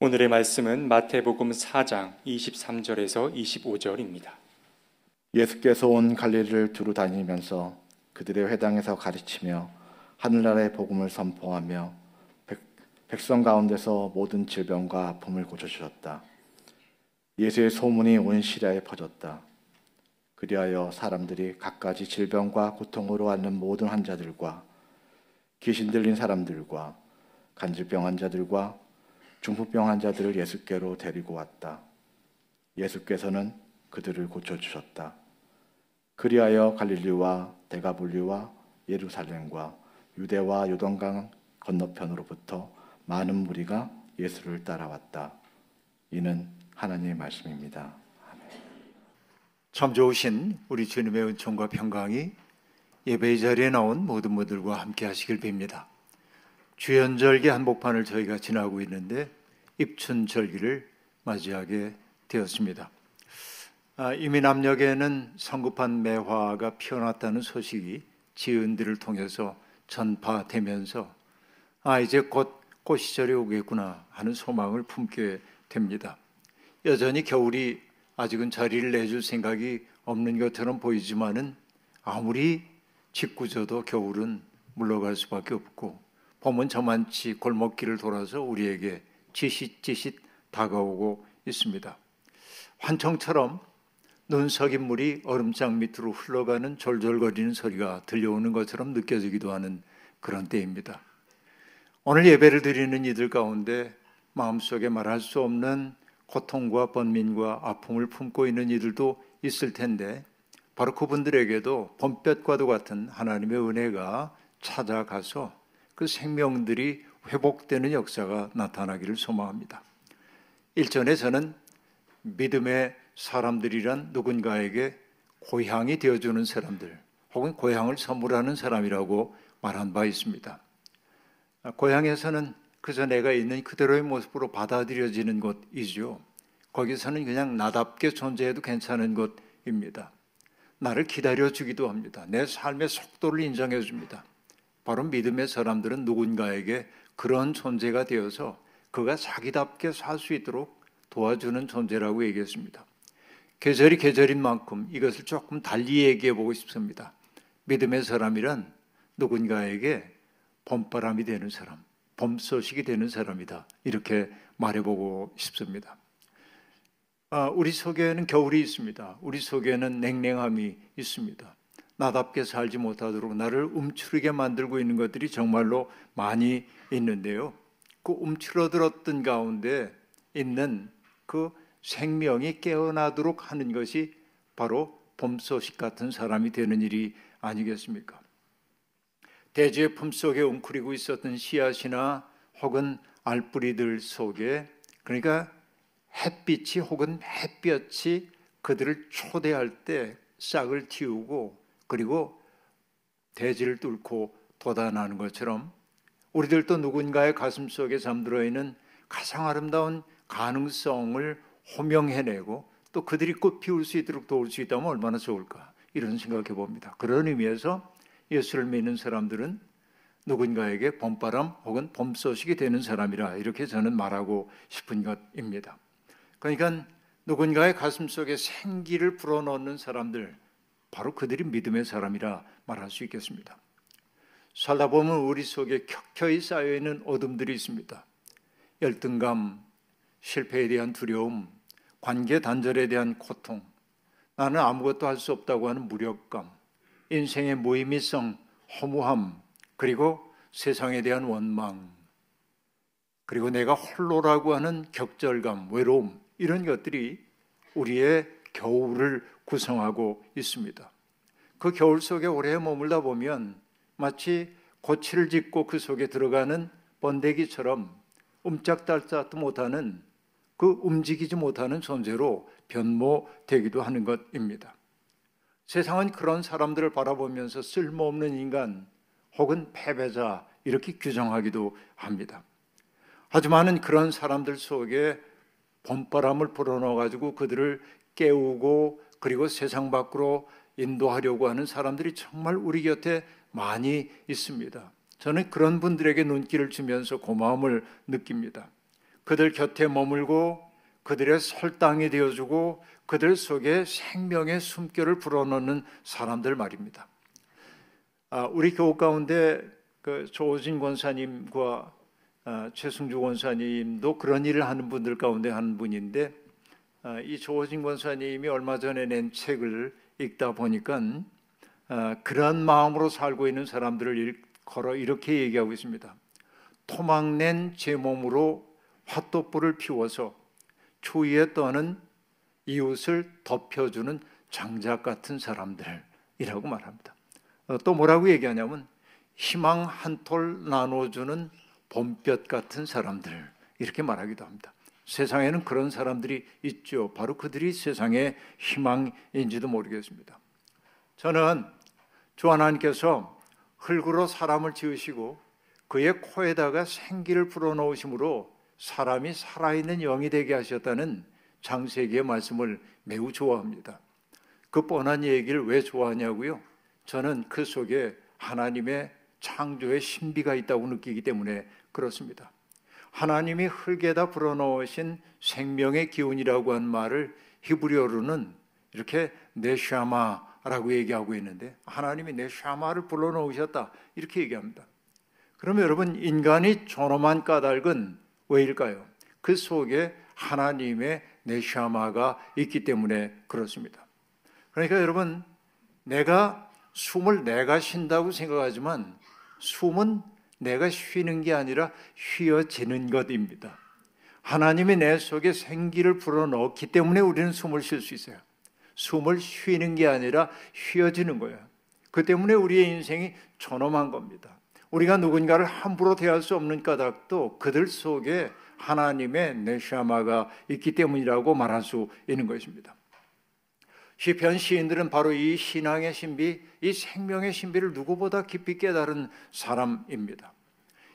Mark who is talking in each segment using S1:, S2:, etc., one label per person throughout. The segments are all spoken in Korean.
S1: 오늘의 말씀은 마태복음 4장 23절에서 25절입니다.
S2: 예수께서 온 갈릴리를 두루 다니면서 그들의 회당에서 가르치며 하늘나라의 복음을 선포하며 백, 백성 가운데서 모든 질병과 아픔을 고쳐주셨다. 예수의 소문이 온 시리아에 퍼졌다. 그리하여 사람들이 갖가지 질병과 고통으로 앓는 모든 환자들과 귀신 들린 사람들과 간질병 환자들과 중풍병 환자들을 예수께로 데리고 왔다. 예수께서는 그들을 고쳐 주셨다. 그리하여 갈릴리와 대가볼리와 예루살렘과 유대와 요단강 건너편으로부터 많은 무리가 예수를 따라왔다. 이는 하나님의 말씀입니다.
S3: 참 좋으신 우리 주님의 은총과 평강이 예배의 자리에 나온 모든 분들과 함께 하시길 빕니다. 주연절기 한복판을 저희가 지나고 있는데 입춘절기를 맞이하게 되었습니다. 아, 이미 남녘에는 성급한 매화가 피어났다는 소식이 지은들을 통해서 전파되면서 아 이제 곧 꽃시절이 오겠구나 하는 소망을 품게 됩니다. 여전히 겨울이 아직은 자리를 내줄 생각이 없는 것처럼 보이지만은 아무리 짓궂어도 겨울은 물러갈 수밖에 없고 봄은 저만치 골목길을 돌아서 우리에게 지싯지싯 다가오고 있습니다. 환청처럼 눈 섞인 물이 얼음장 밑으로 흘러가는 졸졸거리는 소리가 들려오는 것처럼 느껴지기도 하는 그런 때입니다. 오늘 예배를 드리는 이들 가운데 마음속에 말할 수 없는 고통과 번민과 아픔을 품고 있는 이들도 있을 텐데 바로 그분들에게도 봄볕과도 같은 하나님의 은혜가 찾아가서 그 생명들이 회복되는 역사가 나타나기를 소망합니다. 일전에 저는 믿음의 사람들이란 누군가에게 고향이 되어주는 사람들 혹은 고향을 선물하는 사람이라고 말한 바 있습니다. 고향에서는 그저 내가 있는 그대로의 모습으로 받아들여지는 곳이죠. 거기서는 그냥 나답게 존재해도 괜찮은 곳입니다. 나를 기다려주기도 합니다. 내 삶의 속도를 인정해 줍니다. 바로 믿음의 사람들은 누군가에게 그런 존재가 되어서 그가 자기답게 살 수 있도록 도와주는 존재라고 얘기했습니다. 계절이 계절인 만큼 이것을 조금 달리 얘기해 보고 싶습니다. 믿음의 사람이란 누군가에게 봄바람이 되는 사람, 봄 소식이 되는 사람이다. 이렇게 말해보고 싶습니다. 아, 우리 속에는 겨울이 있습니다. 우리 속에는 냉랭함이 있습니다. 나답게 살지 못하도록 나를 움츠리게 만들고 있는 것들이 정말로 많이 있는데요. 그 움츠러들었던 가운데 있는 그 생명이 깨어나도록 하는 것이 바로 봄 소식 같은 사람이 되는 일이 아니겠습니까? 대지의 품속에 웅크리고 있었던 씨앗이나 혹은 알뿌리들 속에 그러니까 햇빛이 혹은 햇볕이 그들을 초대할 때 싹을 틔우고 그리고 대지를 뚫고 돋아나는 것처럼 우리들도 누군가의 가슴 속에 잠들어 있는 가장 아름다운 가능성을 호명해내고 또 그들이 꽃 피울 수 있도록 도울 수 있다면 얼마나 좋을까 이런 생각해 봅니다. 그런 의미에서 예수를 믿는 사람들은 누군가에게 봄바람 혹은 봄 소식이 되는 사람이라 이렇게 저는 말하고 싶은 것입니다. 그러니까 누군가의 가슴 속에 생기를 불어넣는 사람들, 바로 그들이 믿음의 사람이라 말할 수 있겠습니다. 살다 보면 우리 속에 켜켜이 쌓여 있는 어둠들이 있습니다. 열등감, 실패에 대한 두려움, 관계 단절에 대한 고통, 나는 아무것도 할 수 없다고 하는 무력감, 인생의 무의미성, 허무함, 그리고 세상에 대한 원망, 그리고 내가 홀로라고 하는 격절감, 외로움, 이런 것들이 우리의 겨울을 구성하고 있습니다. 그 겨울 속에 오래 머물다 보면 마치 고치를 짓고 그 속에 들어가는 번데기처럼 움짝달짝도 못하는 그 움직이지 못하는 존재로 변모되기도 하는 것입니다. 세상은 그런 사람들을 바라보면서 쓸모없는 인간 혹은 패배자 이렇게 규정하기도 합니다. 하지만은 그런 사람들 속에 봄바람을 불어넣어 가지고 그들을 깨우고 그리고 세상 밖으로 인도하려고 하는 사람들이 정말 우리 곁에 많이 있습니다. 저는 그런 분들에게 눈길을 주면서 고마움을 느낍니다. 그들 곁에 머물고 그들의 설당이 되어주고 그들 속에 생명의 숨결을 불어넣는 사람들 말입니다. 아, 우리 교우 가운데 그 조진 권사님과 아, 최승주 권사님도 그런 일을 하는 분들 가운데 한 분인데 아, 이 조진 권사님이 얼마 전에 낸 책을 읽다 보니까 아, 그런 마음으로 살고 있는 사람들을 일- 걸어 이렇게 얘기하고 있습니다. 토막낸 제 몸으로 화또불을 피워서 추위에 떠는 이웃을 덮여주는 장작 같은 사람들이라고 말합니다. 어, 또 뭐라고 얘기하냐면 희망 한 톨 나눠주는 봄볕 같은 사람들 이렇게 말하기도 합니다. 세상에는 그런 사람들이 있죠. 바로 그들이 세상의 희망인지도 모르겠습니다. 저는 주 하나님께서 흙으로 사람을 지으시고 그의 코에다가 생기를 불어넣으심으로 사람이 살아있는 영이 되게 하셨다는 장세기의 말씀을 매우 좋아합니다. 그 뻔한 얘기를 왜 좋아하냐고요? 저는 그 속에 하나님의 창조의 신비가 있다고 느끼기 때문에 그렇습니다. 하나님이 흙에다 불어넣으신 생명의 기운이라고 한 말을 히브리어로는 이렇게 네샤마라고 얘기하고 있는데 하나님이 네샤마를 불어넣으셨다 이렇게 얘기합니다. 그러면 여러분 인간이 존엄한 까닭은 왜일까요? 그 속에 하나님의 네샤마가 있기 때문에 그렇습니다. 그러니까 여러분 내가 숨을 내가 쉰다고 생각하지만 숨은 내가 쉬는 게 아니라 쉬어지는 것입니다. 하나님이 내 속에 생기를 불어넣기 때문에 우리는 숨을 쉴 수 있어요. 숨을 쉬는 게 아니라 쉬어지는 거예요. 그 때문에 우리의 인생이 존엄한 겁니다. 우리가 누군가를 함부로 대할 수 없는 까닭도 그들 속에 하나님의 네샤마가 있기 때문이라고 말할 수 있는 것입니다. 시편 시인들은 바로 이 신앙의 신비, 이 생명의 신비를 누구보다 깊이 깨달은 사람입니다.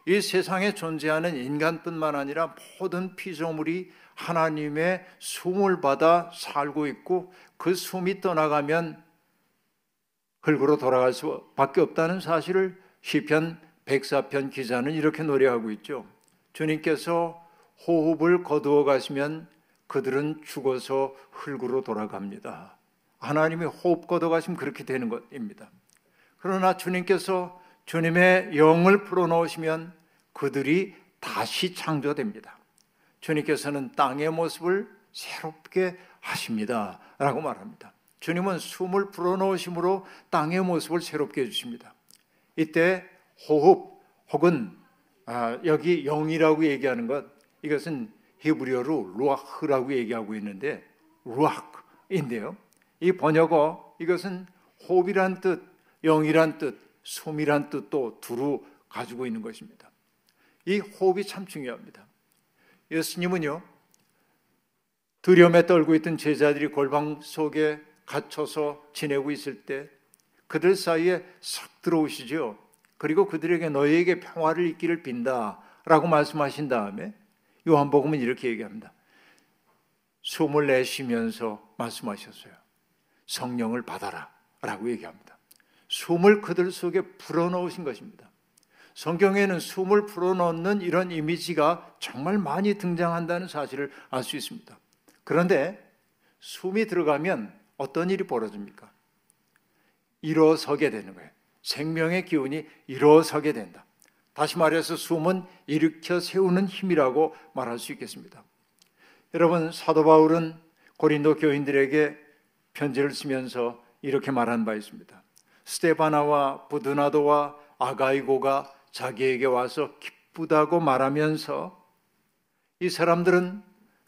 S3: 이 세상에 존재하는 인간뿐만 아니라 모든 피조물이 하나님의 숨을 받아 살고 있고 그 숨이 떠나가면 흙으로 돌아갈 수밖에 없다는 사실을 시편 104편 기자는 이렇게 노래하고 있죠. 주님께서 호흡을 거두어 가시면 그들은 죽어서 흙으로 돌아갑니다. 하나님이 호흡 걷어 가시면 그렇게 되는 것입니다. 그러나 주님께서 주님의 영을 풀어놓으시면 그들이 다시 창조됩니다. 주님께서는 땅의 모습을 새롭게 하십니다. 라고 말합니다. 주님은 숨을 불어넣으심으로 땅의 모습을 새롭게 해주십니다. 이때 호흡 혹은 아, 여기 영이라고 얘기하는 것 이것은 히브리어로 루아흐라고 얘기하고 있는데 루아흐인데요. 이 번역어 이것은 호흡이란 뜻, 영이란 뜻, 숨이란 뜻도 두루 가지고 있는 것입니다. 이 호흡이 참 중요합니다. 예수님은요 두려움에 떨고 있던 제자들이 골방 속에 갇혀서 지내고 있을 때 그들 사이에 싹 들어오시죠. 그리고 그들에게 너희에게 평화를 있기를 빈다라고 말씀하신 다음에 요한복음은 이렇게 얘기합니다. 숨을 내쉬면서 말씀하셨어요. 성령을 받아라 라고 얘기합니다. 숨을 그들 속에 불어넣으신 것입니다. 성경에는 숨을 불어넣는 이런 이미지가 정말 많이 등장한다는 사실을 알 수 있습니다. 그런데 숨이 들어가면 어떤 일이 벌어집니까? 일어서게 되는 거예요. 생명의 기운이 일어서게 된다. 다시 말해서 숨은 일으켜 세우는 힘이라고 말할 수 있겠습니다. 여러분 사도 바울은 고린도 교인들에게 편지를 쓰면서 이렇게 말한 바 있습니다. 스테바나와 부드나도와 아가이고가 자기에게 와서 기쁘다고 말하면서 이 사람들은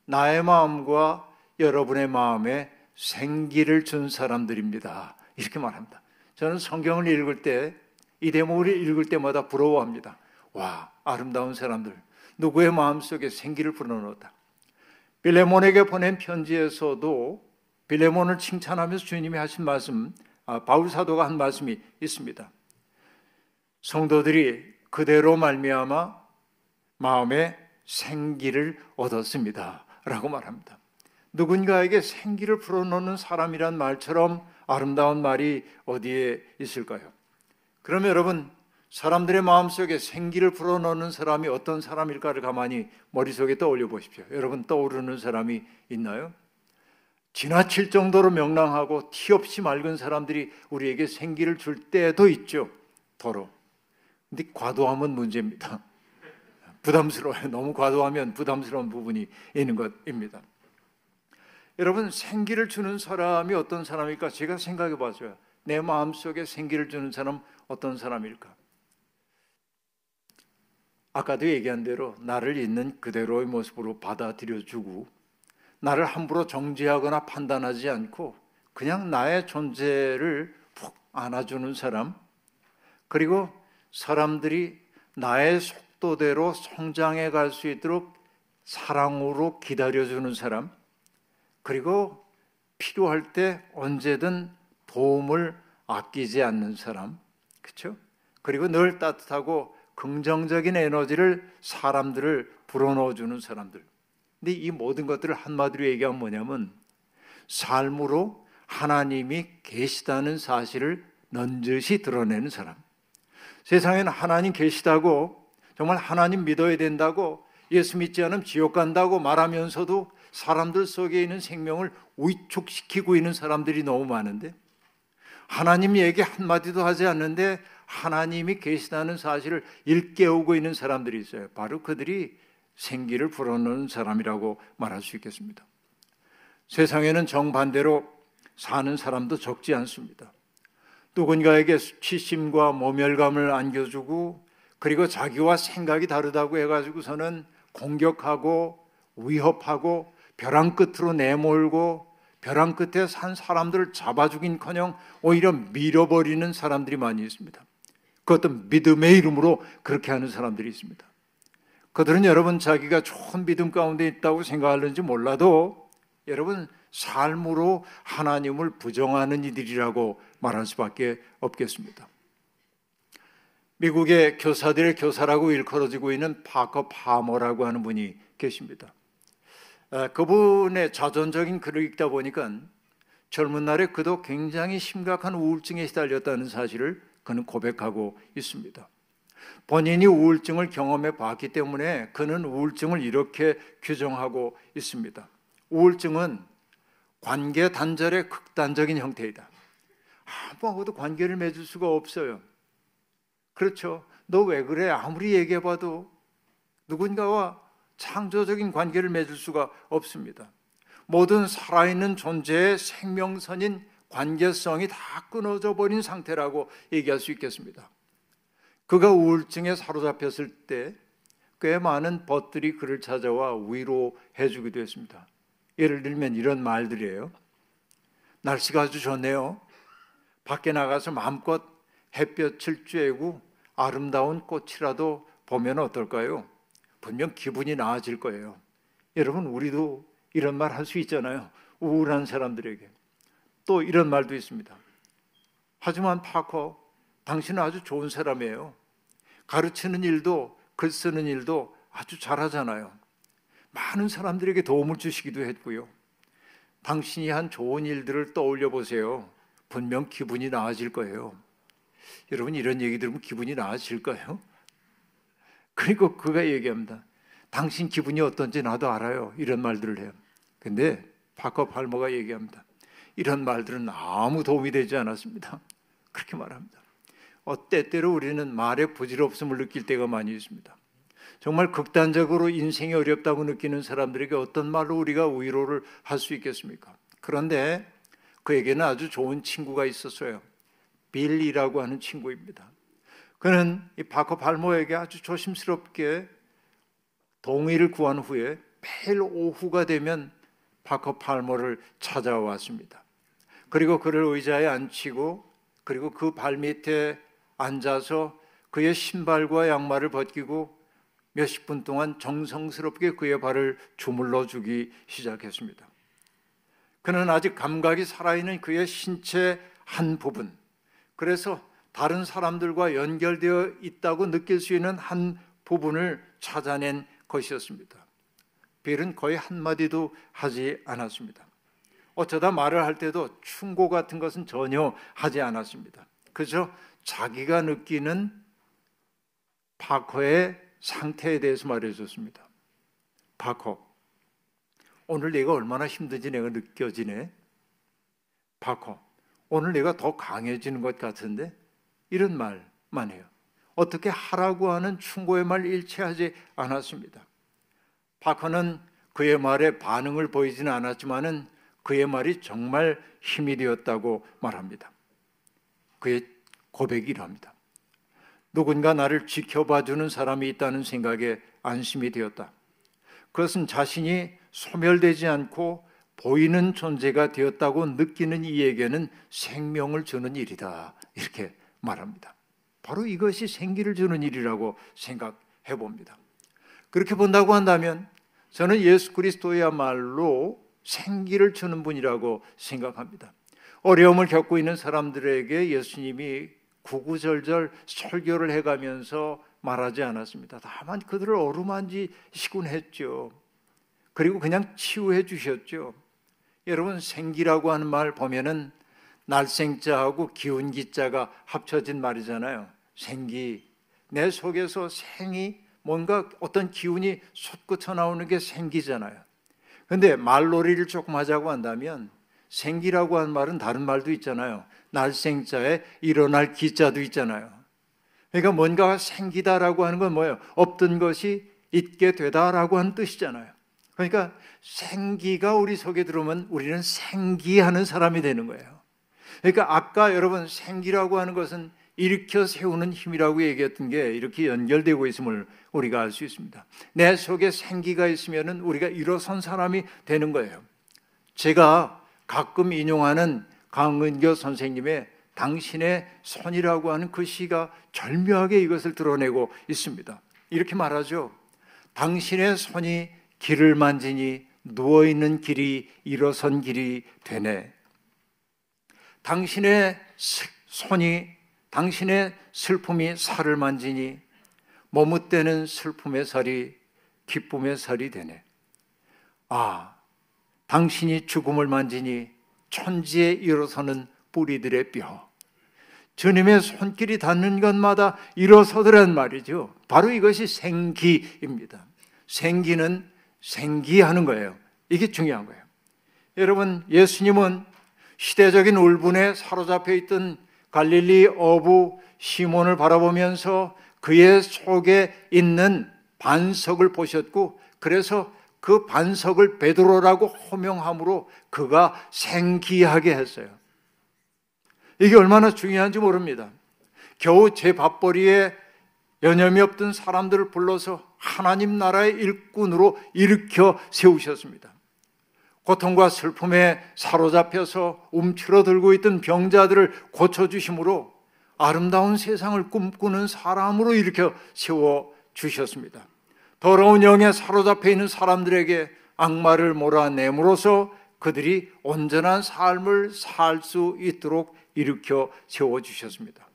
S3: 나의 마음과 여러분의 마음에 생기를 준 사람들입니다. 이렇게 말합니다. 저는 성경을 읽을 때 이 대목을 읽을 때마다 부러워합니다. 와, 아름다운 사람들. 누구의 마음속에 생기를 불어넣었다. 빌레몬에게 보낸 편지에서도 빌레몬을 칭찬하면서 주님이 하신 말씀, 아, 바울 사도가 한 말씀이 있습니다. 성도들이 그대로 말미암아 마음에 생기를 얻었습니다. 라고 말합니다. 누군가에게 생기를 불어넣는 사람이란 말처럼 아름다운 말이 어디에 있을까요? 그러면 여러분, 사람들의 마음속에 생기를 불어넣는 사람이 어떤 사람일까를 가만히 머릿속에 떠올려 보십시오. 여러분 떠오르는 사람이 있나요? 지나칠 정도로 명랑하고 티 없이 맑은 사람들이 우리에게 생기를 줄 때도 있죠. 더러. 근데 과도하면 문제입니다. 부담스러워요. 너무 과도하면 부담스러운 부분이 있는 것입니다. 여러분 생기를 주는 사람이 어떤 사람일까? 제가 생각해 봤어요. 내 마음속에 생기를 주는 사람 어떤 사람일까? 아까도 얘기한 대로 나를 있는 그대로의 모습으로 받아들여 주고 나를 함부로 정죄하거나 판단하지 않고 그냥 나의 존재를 푹 안아주는 사람 그리고 사람들이 나의 속도대로 성장해 갈 수 있도록 사랑으로 기다려주는 사람 그리고 필요할 때 언제든 도움을 아끼지 않는 사람 그렇죠? 그리고 늘 따뜻하고 긍정적인 에너지를 사람들을 불어넣어 주는 사람들. 근데 이 모든 것들을 한마디로 얘기하면 뭐냐면 삶으로 하나님이 계시다는 사실을 넌젓이 드러내는 사람. 세상에는 하나님 계시다고 정말 하나님 믿어야 된다고 예수 믿지 않으면 지옥 간다고 말하면서도 사람들 속에 있는 생명을 위축시키고 있는 사람들이 너무 많은데 하나님 얘기 한마디도 하지 않는데 하나님이 계시다는 사실을 일깨우고 있는 사람들이 있어요. 바로 그들이 생기를 불어넣는 사람이라고 말할 수 있겠습니다. 세상에는 정반대로 사는 사람도 적지 않습니다. 누군가에게 수치심과 모멸감을 안겨주고 그리고 자기와 생각이 다르다고 해가지고서는 공격하고 위협하고 벼랑 끝으로 내몰고 벼랑 끝에 산 사람들을 잡아 주긴커녕 오히려 밀어버리는 사람들이 많이 있습니다. 그것도 믿음의 이름으로 그렇게 하는 사람들이 있습니다. 그들은 여러분 자기가 좋은 믿음 가운데 있다고 생각하는지 몰라도 여러분 삶으로 하나님을 부정하는 이들이라고 말할 수밖에 없겠습니다. 미국의 교사들의 교사라고 일컬어지고 있는 파커 파머라고 하는 분이 계십니다. 아, 그분의 자존적인 글을 읽다 보니까 젊은 날에 그도 굉장히 심각한 우울증에 시달렸다는 사실을 그는 고백하고 있습니다. 본인이 우울증을 경험해 봤기 때문에 그는 우울증을 이렇게 규정하고 있습니다. 우울증은 관계 단절의 극단적인 형태이다. 아무하고도 관계를 맺을 수가 없어요. 그렇죠. 너 왜 그래? 아무리 얘기해봐도 누군가와 창조적인 관계를 맺을 수가 없습니다. 모든 살아있는 존재의 생명선인 관계성이 다 끊어져 버린 상태라고 얘기할 수 있겠습니다. 그가 우울증에 사로잡혔을 때 꽤 많은 벗들이 그를 찾아와 위로해 주기도 했습니다. 예를 들면 이런 말들이에요. 날씨가 아주 좋네요. 밖에 나가서 마음껏 햇볕을 쬐고 아름다운 꽃이라도 보면 어떨까요? 분명 기분이 나아질 거예요. 여러분, 우리도 이런 말 할 수 있잖아요. 우울한 사람들에게. 또 이런 말도 있습니다. 하지만 파커, 당신은 아주 좋은 사람이에요. 가르치는 일도 글 쓰는 일도 아주 잘하잖아요. 많은 사람들에게 도움을 주시기도 했고요. 당신이 한 좋은 일들을 떠올려 보세요. 분명 기분이 나아질 거예요. 여러분 이런 얘기 들으면 기분이 나아질까요? 그리고 그가 얘기합니다. 당신 기분이 어떤지 나도 알아요. 이런 말들을 해요. 근데 파커 팔머가 얘기합니다. 이런 말들은 아무 도움이 되지 않았습니다. 그렇게 말합니다. 어, 때때로 우리는 말의 부질없음을 느낄 때가 많이 있습니다. 정말 극단적으로 인생이 어렵다고 느끼는 사람들에게 어떤 말로 우리가 위로를 할 수 있겠습니까? 그런데 그에게는 아주 좋은 친구가 있었어요. 빌리라고 하는 친구입니다. 그는 이 바커 발모에게 아주 조심스럽게 동의를 구한 후에 매일 오후가 되면 바커 팔모를 찾아왔습니다. 그리고 그를 의자에 앉히고 그리고 그 발밑에 앉아서 그의 신발과 양말을 벗기고 몇십 분 동안 정성스럽게 그의 발을 주물러 주기 시작했습니다. 그는 아직 감각이 살아있는 그의 신체 한 부분, 그래서 다른 사람들과 연결되어 있다고 느낄 수 있는 한 부분을 찾아낸 것이었습니다. 빌은 거의 한마디도 하지 않았습니다. 어쩌다 말을 할 때도 충고 같은 것은 전혀 하지 않았습니다. 그저 자기가 느끼는 바커의 상태에 대해서 말해줬습니다. 바커, 오늘 내가 얼마나 힘든지 내가 느껴지네. 바커, 오늘 내가 더 강해지는 것 같은데 이런 말만 해요. 어떻게 하라고 하는 충고의 말 일치하지 않았습니다. 바커는 그의 말에 반응을 보이지는 않았지만은 그의 말이 정말 힘이 되었다고 말합니다. 그의 고백이 이랍니다. 누군가 나를 지켜봐 주는 사람이 있다는 생각에 안심이 되었다. 그것은 자신이 소멸되지 않고 보이는 존재가 되었다고 느끼는 이에게는 생명을 주는 일이다. 이렇게 말합니다. 바로 이것이 생기를 주는 일이라고 생각해 봅니다. 그렇게 본다고 한다면 저는 예수 그리스도야말로 생기를 주는 분이라고 생각합니다. 어려움을 겪고 있는 사람들에게 예수님이 구구절절 설교를 해가면서 말하지 않았습니다. 다만 그들을 어루만지시곤 했죠. 그리고 그냥 치유해 주셨죠. 여러분 생기라고 하는 말 보면은 날생자하고 기운 기자가 합쳐진 말이잖아요. 생기. 내 속에서 생이 뭔가 어떤 기운이 솟구쳐 나오는 게 생기잖아요. 근데 말놀이를 조금 하자고 한다면 생기라고 하는 말은 다른 말도 있잖아요. 날생자에 일어날 기자도 있잖아요. 그러니까 뭔가 생기다라고 하는 건 뭐예요? 없던 것이 있게 되다라고 하는 뜻이잖아요. 그러니까 생기가 우리 속에 들어오면 우리는 생기하는 사람이 되는 거예요. 그러니까 아까 여러분 생기라고 하는 것은 일으켜 세우는 힘이라고 얘기했던 게 이렇게 연결되고 있음을 우리가 알 수 있습니다. 내 속에 생기가 있으면 우리가 일어선 사람이 되는 거예요. 제가 가끔 인용하는 강은교 선생님의 당신의 손이라고 하는 그 시가 절묘하게 이것을 드러내고 있습니다. 이렇게 말하죠. 당신의 손이 길을 만지니 누워 있는 길이 일어선 길이 되네. 당신의 손이 당신의 슬픔이 살을 만지니 머뭇대는 슬픔의 살이 기쁨의 살이 되네. 아, 당신이 죽음을 만지니 천지에 일어서는 뿌리들의 뼈. 주님의 손길이 닿는 것마다 일어서더란 말이죠. 바로 이것이 생기입니다. 생기는 생기하는 거예요. 이게 중요한 거예요. 여러분, 예수님은 시대적인 울분에 사로잡혀 있던 갈릴리 어부 시몬을 바라보면서 그의 속에 있는 반석을 보셨고 그래서 그 반석을 베드로라고 호명함으로 그가 생기하게 했어요. 이게 얼마나 중요한지 모릅니다. 겨우 제 밥벌이에 여념이 없던 사람들을 불러서 하나님 나라의 일꾼으로 일으켜 세우셨습니다. 고통과 슬픔에 사로잡혀서 움츠러들고 있던 병자들을 고쳐주심으로 아름다운 세상을 꿈꾸는 사람으로 일으켜 세워 주셨습니다. 더러운 영에 사로잡혀 있는 사람들에게 악마를 몰아내므로써 그들이 온전한 삶을 살 수 있도록 일으켜 세워 주셨습니다.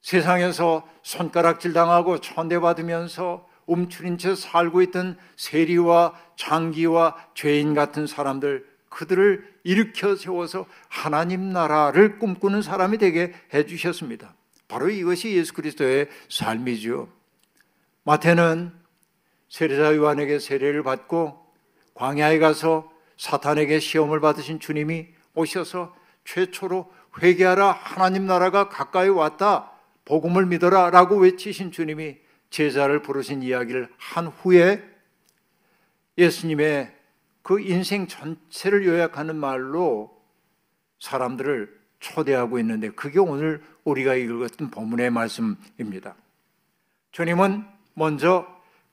S3: 세상에서 손가락질 당하고 천대받으면서 움츠린 채 살고 있던 세리와 장기와 죄인 같은 사람들 그들을 일으켜 세워서 하나님 나라를 꿈꾸는 사람이 되게 해 주셨습니다. 바로 이것이 예수 그리스도의 삶이죠. 마태는 세례자 요한에게 세례를 받고 광야에 가서 사탄에게 시험을 받으신 주님이 오셔서 최초로 회개하라 하나님 나라가 가까이 왔다 복음을 믿어라라고 외치신 주님이 제자를 부르신 이야기를 한 후에 예수님의 그 인생 전체를 요약하는 말로 사람들을 초대하고 있는데 그게 오늘 우리가 읽었던 본문의 말씀입니다. 주님은 먼저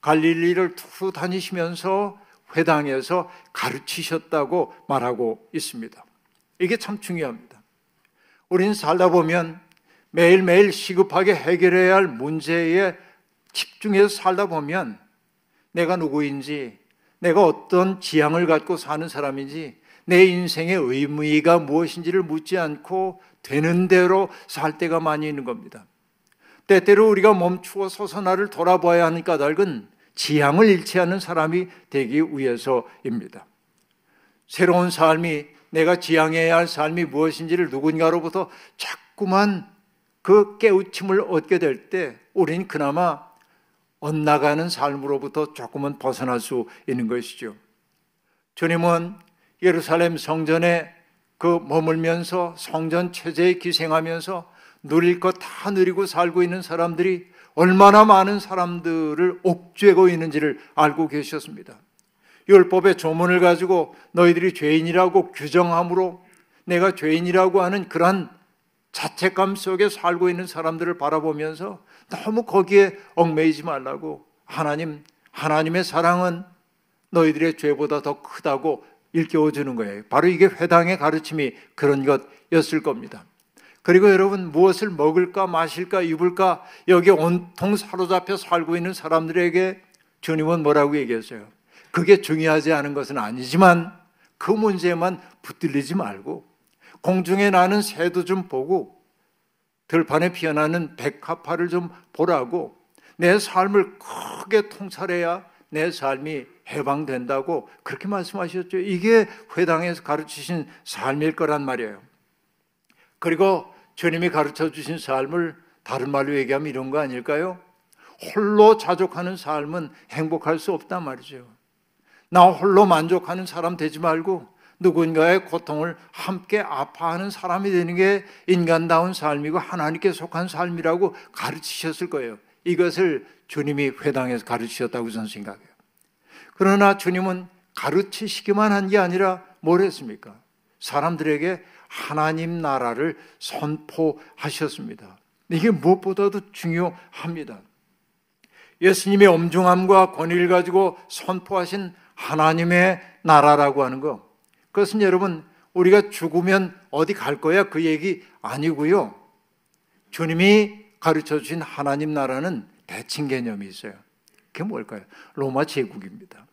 S3: 갈릴리를 두루 다니시면서 회당에서 가르치셨다고 말하고 있습니다. 이게 참 중요합니다. 우린 살다 보면 매일매일 시급하게 해결해야 할 문제에 집중해서 살다 보면 내가 누구인지, 내가 어떤 지향을 갖고 사는 사람인지, 내 인생의 의미가 무엇인지를 묻지 않고 되는 대로 살 때가 많이 있는 겁니다. 때때로 우리가 멈추어 서서 나를 돌아봐야 하는 까닭은 지향을 잃지 않는 사람이 되기 위해서입니다. 새로운 삶이 내가 지향해야 할 삶이 무엇인지를 누군가로부터 자꾸만 그 깨우침을 얻게 될 때 우리는 그나마 엇나가는 삶으로부터 조금은 벗어날 수 있는 것이죠. 주님은 예루살렘 성전에 그 머물면서 성전 체제에 기생하면서 누릴 것 다 누리고 살고 있는 사람들이 얼마나 많은 사람들을 옥죄고 있는지를 알고 계셨습니다. 율법의 조문을 가지고 너희들이 죄인이라고 규정함으로 내가 죄인이라고 하는 그러한 자책감 속에 살고 있는 사람들을 바라보면서 너무 거기에 얽매이지 말라고 하나님 하나님의 사랑은 너희들의 죄보다 더 크다고 일깨워 주는 거예요. 바로 이게 회당의 가르침이 그런 것이었을 겁니다. 그리고 여러분 무엇을 먹을까 마실까 입을까 여기 온통 사로잡혀 살고 있는 사람들에게 주님은 뭐라고 얘기했어요? 그게 중요하지 않은 것은 아니지만 그 문제만 붙들리지 말고 공중에 나는 새도 좀 보고 들판에 피어나는 백합화를 좀 보라고 내 삶을 크게 통찰해야 내 삶이 해방된다고 그렇게 말씀하셨죠. 이게 회당에서 가르치신 삶일 거란 말이에요. 그리고 주님이 가르쳐 주신 삶을 다른 말로 얘기하면 이런 거 아닐까요? 홀로 자족하는 삶은 행복할 수 없단 말이죠. 나 홀로 만족하는 사람 되지 말고 누군가의 고통을 함께 아파하는 사람이 되는 게 인간다운 삶이고 하나님께 속한 삶이라고 가르치셨을 거예요. 이것을 주님이 회당에서 가르치셨다고 저는 생각해요. 그러나 주님은 가르치시기만 한 게 아니라 뭘 했습니까? 사람들에게 하나님 나라를 선포하셨습니다. 이게 무엇보다도 중요합니다. 예수님의 엄중함과 권위를 가지고 선포하신 하나님의 나라라고 하는 거. 그것은 여러분, 우리가 죽으면 어디 갈 거야? 그 얘기 아니고요. 주님이 가르쳐 주신 하나님 나라는 대칭 개념이 있어요. 그게 뭘까요? 로마 제국입니다.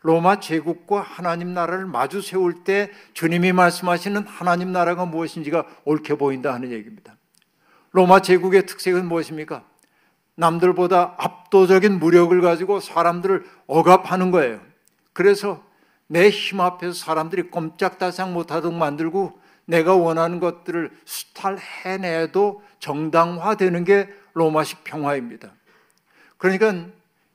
S3: 로마 제국과 하나님 나라를 마주 세울 때 주님이 말씀하시는 하나님 나라가 무엇인지가 옳게 보인다 하는 얘기입니다. 로마 제국의 특색은 무엇입니까? 남들보다 압도적인 무력을 가지고 사람들을 억압하는 거예요. 그래서 내 힘 앞에서 사람들이 꼼짝달싹 못하도록 만들고 내가 원하는 것들을 수탈해내도 정당화되는 게 로마식 평화입니다. 그러니까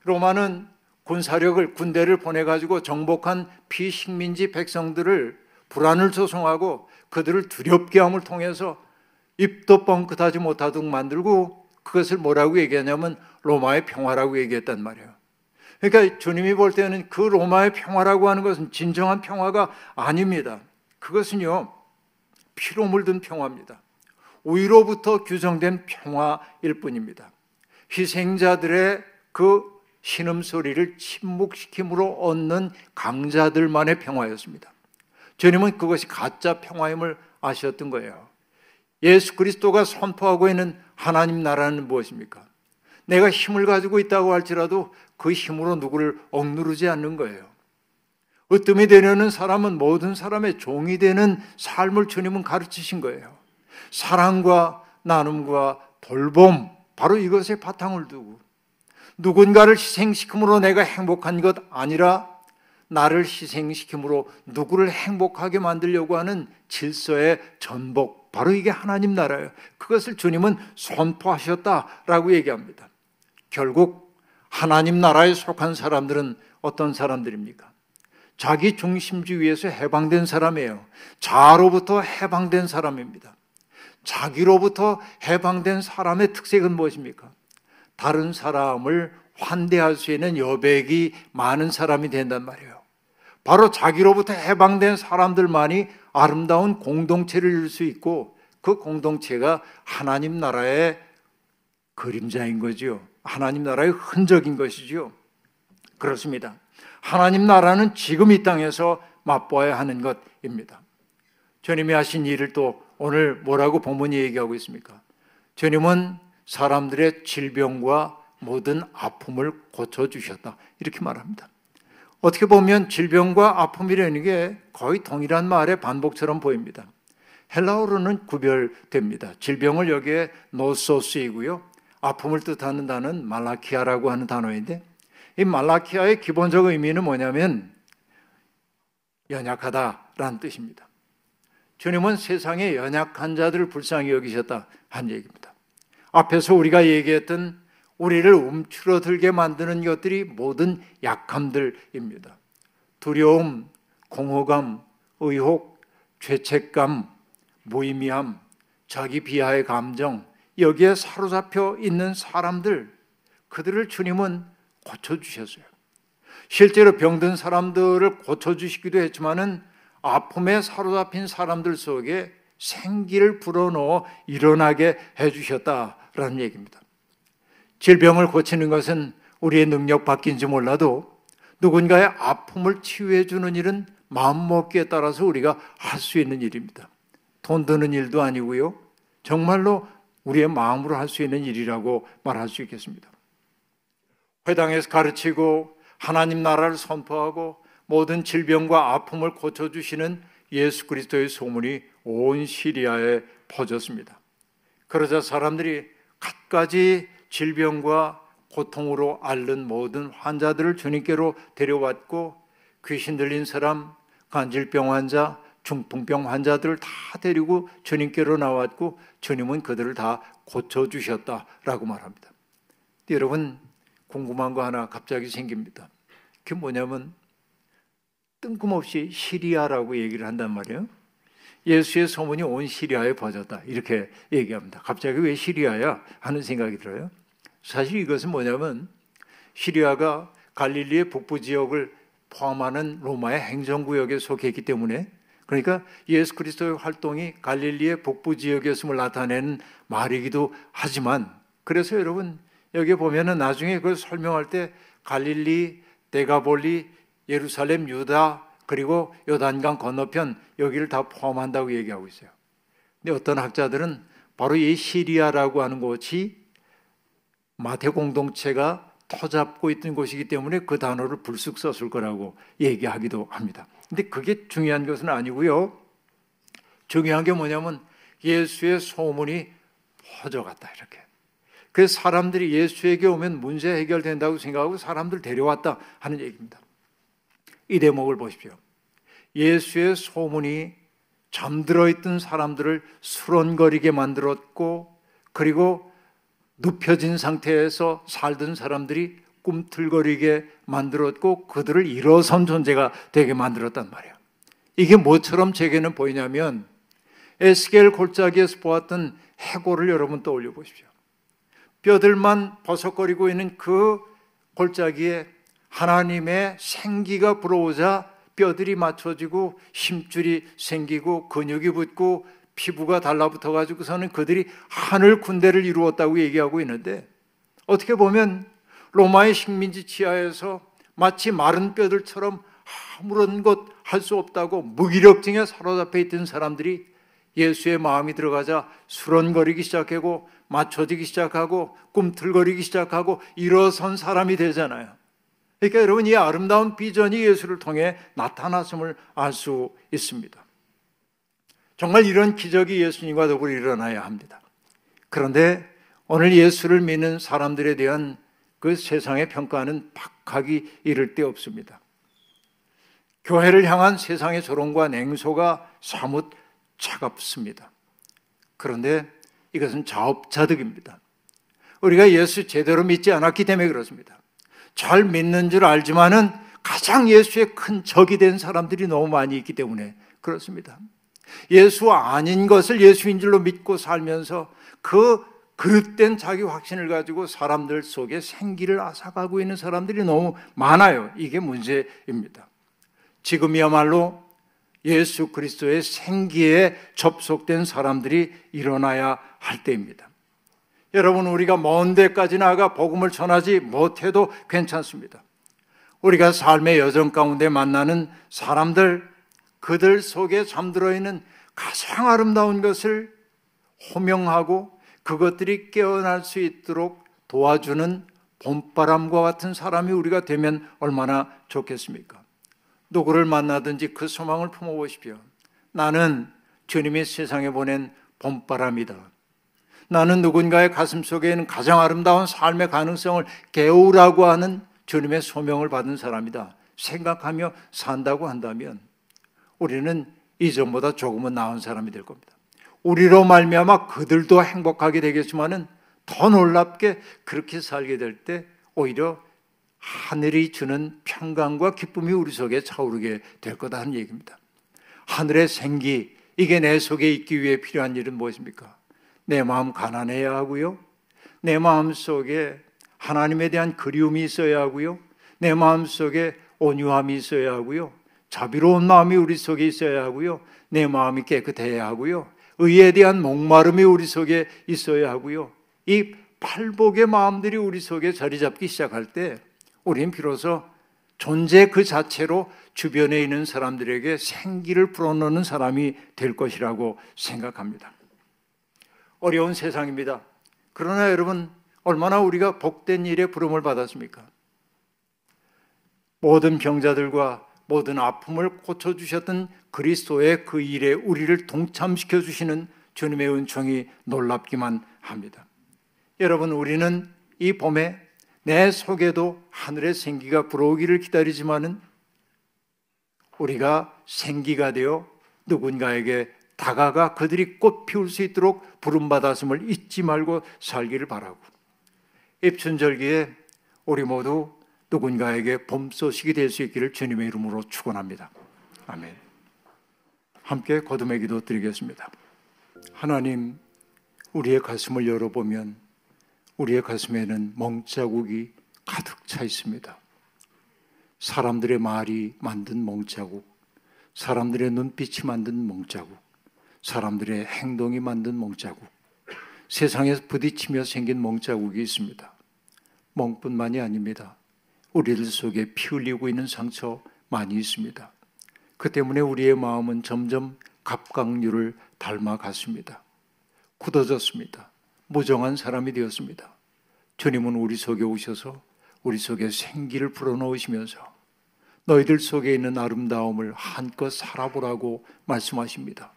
S3: 로마는 군사력을 군대를 보내 가지고 정복한 피식민지 백성들을 불안을 조성하고 그들을 두렵게 함을 통해서 입도 뻥끗하지 못하도록 만들고 그것을 뭐라고 얘기하냐면 로마의 평화라고 얘기했단 말이에요. 그러니까 주님이 볼 때는 그 로마의 평화라고 하는 것은 진정한 평화가 아닙니다. 그것은요, 피로 물든 평화입니다. 위로부터 규정된 평화일 뿐입니다. 희생자들의 그 신음소리를 침묵시킴으로 얻는 강자들만의 평화였습니다. 주님은 그것이 가짜 평화임을 아셨던 거예요. 예수 그리스도가 선포하고 있는 하나님 나라는 무엇입니까? 내가 힘을 가지고 있다고 할지라도 그 힘으로 누구를 억누르지 않는 거예요. 으뜸이 되려는 사람은 모든 사람의 종이 되는 삶을 주님은 가르치신 거예요. 사랑과 나눔과 돌봄, 바로 이것에 바탕을 두고 누군가를 희생시킴으로 내가 행복한 것 아니라 나를 희생시킴으로 누구를 행복하게 만들려고 하는 질서의 전복, 바로 이게 하나님 나라예요. 그것을 주님은 선포하셨다라고 얘기합니다. 결국 하나님 나라에 속한 사람들은 어떤 사람들입니까? 자기 중심주의에서 해방된 사람이에요. 자로부터 해방된 사람입니다. 자기로부터 해방된 사람의 특색은 무엇입니까? 다른 사람을 환대할 수 있는 여백이 많은 사람이 된단 말이에요. 바로 자기로부터 해방된 사람들만이 아름다운 공동체를 이룰 수 있고 그 공동체가 하나님 나라의 그림자인 거지요. 하나님 나라의 흔적인 것이지요. 그렇습니다. 하나님 나라는 지금 이 땅에서 맛보아야 하는 것입니다. 주님이 하신 일을 또 오늘 뭐라고 본문이 얘기하고 있습니까? 주님은 사람들의 질병과 모든 아픔을 고쳐주셨다. 이렇게 말합니다. 어떻게 보면 질병과 아픔이라는 게 거의 동일한 말의 반복처럼 보입니다. 헬라어로는 구별됩니다. 질병을 여기에 노소스이고요. 아픔을 뜻하는 단어는 말라키아라고 하는 단어인데 이 말라키아의 기본적 의미는 뭐냐면 연약하다라는 뜻입니다. 주님은 세상의 연약한 자들을 불쌍히 여기셨다 한 얘기입니다. 앞에서 우리가 얘기했던 우리를 움츠러들게 만드는 것들이 모든 약함들입니다. 두려움, 공허감, 의혹, 죄책감, 무의미함, 자기 비하의 감정, 여기에 사로잡혀 있는 사람들, 그들을 주님은 고쳐주셨어요. 실제로 병든 사람들을 고쳐주시기도 했지만은 아픔에 사로잡힌 사람들 속에 생기를 불어넣어 일어나게 해주셨다 라는 얘기입니다. 질병을 고치는 것은 우리의 능력 밖인지 몰라도 누군가의 아픔을 치유해 주는 일은 마음먹기에 따라서 우리가 할 수 있는 일입니다. 돈 드는 일도 아니고요. 정말로 우리의 마음으로 할 수 있는 일이라고 말할 수 있겠습니다. 회당에서 가르치고 하나님 나라를 선포하고 모든 질병과 아픔을 고쳐주시는 예수 그리스도의 소문이 온 시리아에 퍼졌습니다. 그러자 사람들이 갖가지 질병과 고통으로 앓는 모든 환자들을 주님께로 데려왔고 귀신 들린 사람, 간질병 환자, 중풍병 환자들을 다 데리고 주님께로 나왔고 주님은 그들을 다 고쳐 주셨다라고 말합니다. 여러분 궁금한 거 하나 갑자기 생깁니다. 그게 뭐냐면 뜬금없이 시리아라고 얘기를 한단 말이에요. 예수의 소문이 온 시리아에 퍼졌다. 이렇게 얘기합니다. 갑자기 왜 시리아야? 하는 생각이 들어요. 사실 이것은 뭐냐면 시리아가 갈릴리의 북부 지역을 포함하는 로마의 행정구역에 속했기 때문에 그러니까 예수 그리스도의 활동이 갈릴리의 북부 지역이었음을 나타내는 말이기도 하지만 그래서 여러분 여기 보면은 나중에 그걸 설명할 때 갈릴리, 데가볼리, 예루살렘, 유다 그리고 요단강 건너편 여기를 다 포함한다고 얘기하고 있어요. 근데 어떤 학자들은 바로 이 시리아라고 하는 곳이 마태 공동체가 터잡고 있던 곳이기 때문에 그 단어를 불쑥 썼을 거라고 얘기하기도 합니다. 근데 그게 중요한 것은 아니고요. 중요한 게 뭐냐면 예수의 소문이 퍼져갔다 이렇게. 그 사람들이 예수에게 오면 문제 해결된다고 생각하고 사람들 데려왔다 하는 얘기입니다. 이 대목을 보십시오. 예수의 소문이 잠들어 있던 사람들을 수런거리게 만들었고 그리고 눕혀진 상태에서 살던 사람들이 꿈틀거리게 만들었고 그들을 일어선 존재가 되게 만들었단 말이에요. 이게 뭐처럼 제게는 보이냐면 에스겔 골짜기에서 보았던 해골을 여러분 떠올려 보십시오. 뼈들만 버석거리고 있는 그 골짜기에 하나님의 생기가 불어오자 뼈들이 맞춰지고 힘줄이 생기고 근육이 붙고 피부가 달라붙어 가지고서는 그들이 하늘 군대를 이루었다고 얘기하고 있는데 어떻게 보면 로마의 식민지 치하에서 마치 마른 뼈들처럼 아무런 것 할 수 없다고 무기력증에 사로잡혀 있던 사람들이 예수의 마음이 들어가자 수런거리기 시작하고 맞춰지기 시작하고 꿈틀거리기 시작하고 일어선 사람이 되잖아요. 그러니까 여러분 이 아름다운 비전이 예수를 통해 나타났음을 알 수 있습니다. 정말 이런 기적이 예수님과 더불어 일어나야 합니다. 그런데 오늘 예수를 믿는 사람들에 대한 그 세상의 평가는 박하기 이를 데 없습니다. 교회를 향한 세상의 조롱과 냉소가 사뭇 차갑습니다. 그런데 이것은 자업자득입니다. 우리가 예수 제대로 믿지 않았기 때문에 그렇습니다. 잘 믿는 줄 알지만은 가장 예수의 큰 적이 된 사람들이 너무 많이 있기 때문에 그렇습니다. 예수 아닌 것을 예수인 줄로 믿고 살면서 그 그릇된 자기 확신을 가지고 사람들 속에 생기를 앗아가고 있는 사람들이 너무 많아요. 이게 문제입니다. 지금이야말로 예수 그리스도의 생기에 접속된 사람들이 일어나야 할 때입니다. 여러분, 우리가 먼 데까지 나가 복음을 전하지 못해도 괜찮습니다. 우리가 삶의 여정 가운데 만나는 사람들, 그들 속에 잠들어 있는 가장 아름다운 것을 호명하고 그것들이 깨어날 수 있도록 도와주는 봄바람과 같은 사람이 우리가 되면 얼마나 좋겠습니까? 누구를 만나든지 그 소망을 품어보십시오. 나는 주님이 세상에 보낸 봄바람이다. 나는 누군가의 가슴 속에 있는 가장 아름다운 삶의 가능성을 개우라고 하는 주님의 소명을 받은 사람이다. 생각하며 산다고 한다면 우리는 이전보다 조금은 나은 사람이 될 겁니다. 우리로 말미암아 그들도 행복하게 되겠지만은 더 놀랍게 그렇게 살게 될 때 오히려 하늘이 주는 평강과 기쁨이 우리 속에 차오르게 될 거다 하는 얘기입니다. 하늘의 생기, 이게 내 속에 있기 위해 필요한 일은 무엇입니까? 내 마음 가난해야 하고요. 내 마음 속에 하나님에 대한 그리움이 있어야 하고요. 내 마음 속에 온유함이 있어야 하고요. 자비로운 마음이 우리 속에 있어야 하고요. 내 마음이 깨끗해야 하고요. 의에 대한 목마름이 우리 속에 있어야 하고요. 이 팔복의 마음들이 우리 속에 자리 잡기 시작할 때 우리는 비로소 존재 그 자체로 주변에 있는 사람들에게 생기를 불어넣는 사람이 될 것이라고 생각합니다. 어려운 세상입니다. 그러나 여러분, 얼마나 우리가 복된 일에 부름을 받았습니까? 모든 병자들과 모든 아픔을 고쳐주셨던 그리스도의 그 일에 우리를 동참시켜 주시는 주님의 은총이 놀랍기만 합니다. 여러분, 우리는 이 봄에 내 속에도 하늘의 생기가 불어오기를 기다리지만은 우리가 생기가 되어 누군가에게 다가가 그들이 꽃 피울 수 있도록 부름받았음을 잊지 말고 살기를 바라고 입춘절기에 우리 모두 누군가에게 봄 소식이 될 수 있기를 주님의 이름으로 축원합니다. 아멘. 함께 거듭의 기도 드리겠습니다. 하나님, 우리의 가슴을 열어보면 우리의 가슴에는 멍자국이 가득 차 있습니다. 사람들의 말이 만든 멍자국, 사람들의 눈빛이 만든 멍자국, 사람들의 행동이 만든 멍자국, 세상에서 부딪히며 생긴 멍자국이 있습니다. 멍뿐만이 아닙니다. 우리들 속에 피 흘리고 있는 상처 많이 있습니다. 그 때문에 우리의 마음은 점점 갑각류를 닮아갔습니다. 굳어졌습니다. 무정한 사람이 되었습니다. 주님은 우리 속에 오셔서 우리 속에 생기를 불어넣으시면서 너희들 속에 있는 아름다움을 한껏 살아보라고 말씀하십니다.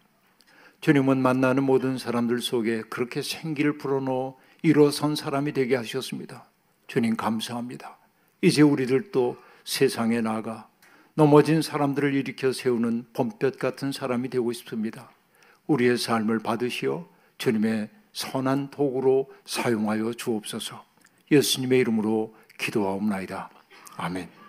S3: 주님은 만나는 모든 사람들 속에 그렇게 생기를 불어넣어 일어선 사람이 되게 하셨습니다. 주님 감사합니다. 이제 우리들도 세상에 나가 넘어진 사람들을 일으켜 세우는 봄볕 같은 사람이 되고 싶습니다. 우리의 삶을 받으시어 주님의 선한 도구로 사용하여 주옵소서. 예수님의 이름으로 기도하옵나이다. 아멘.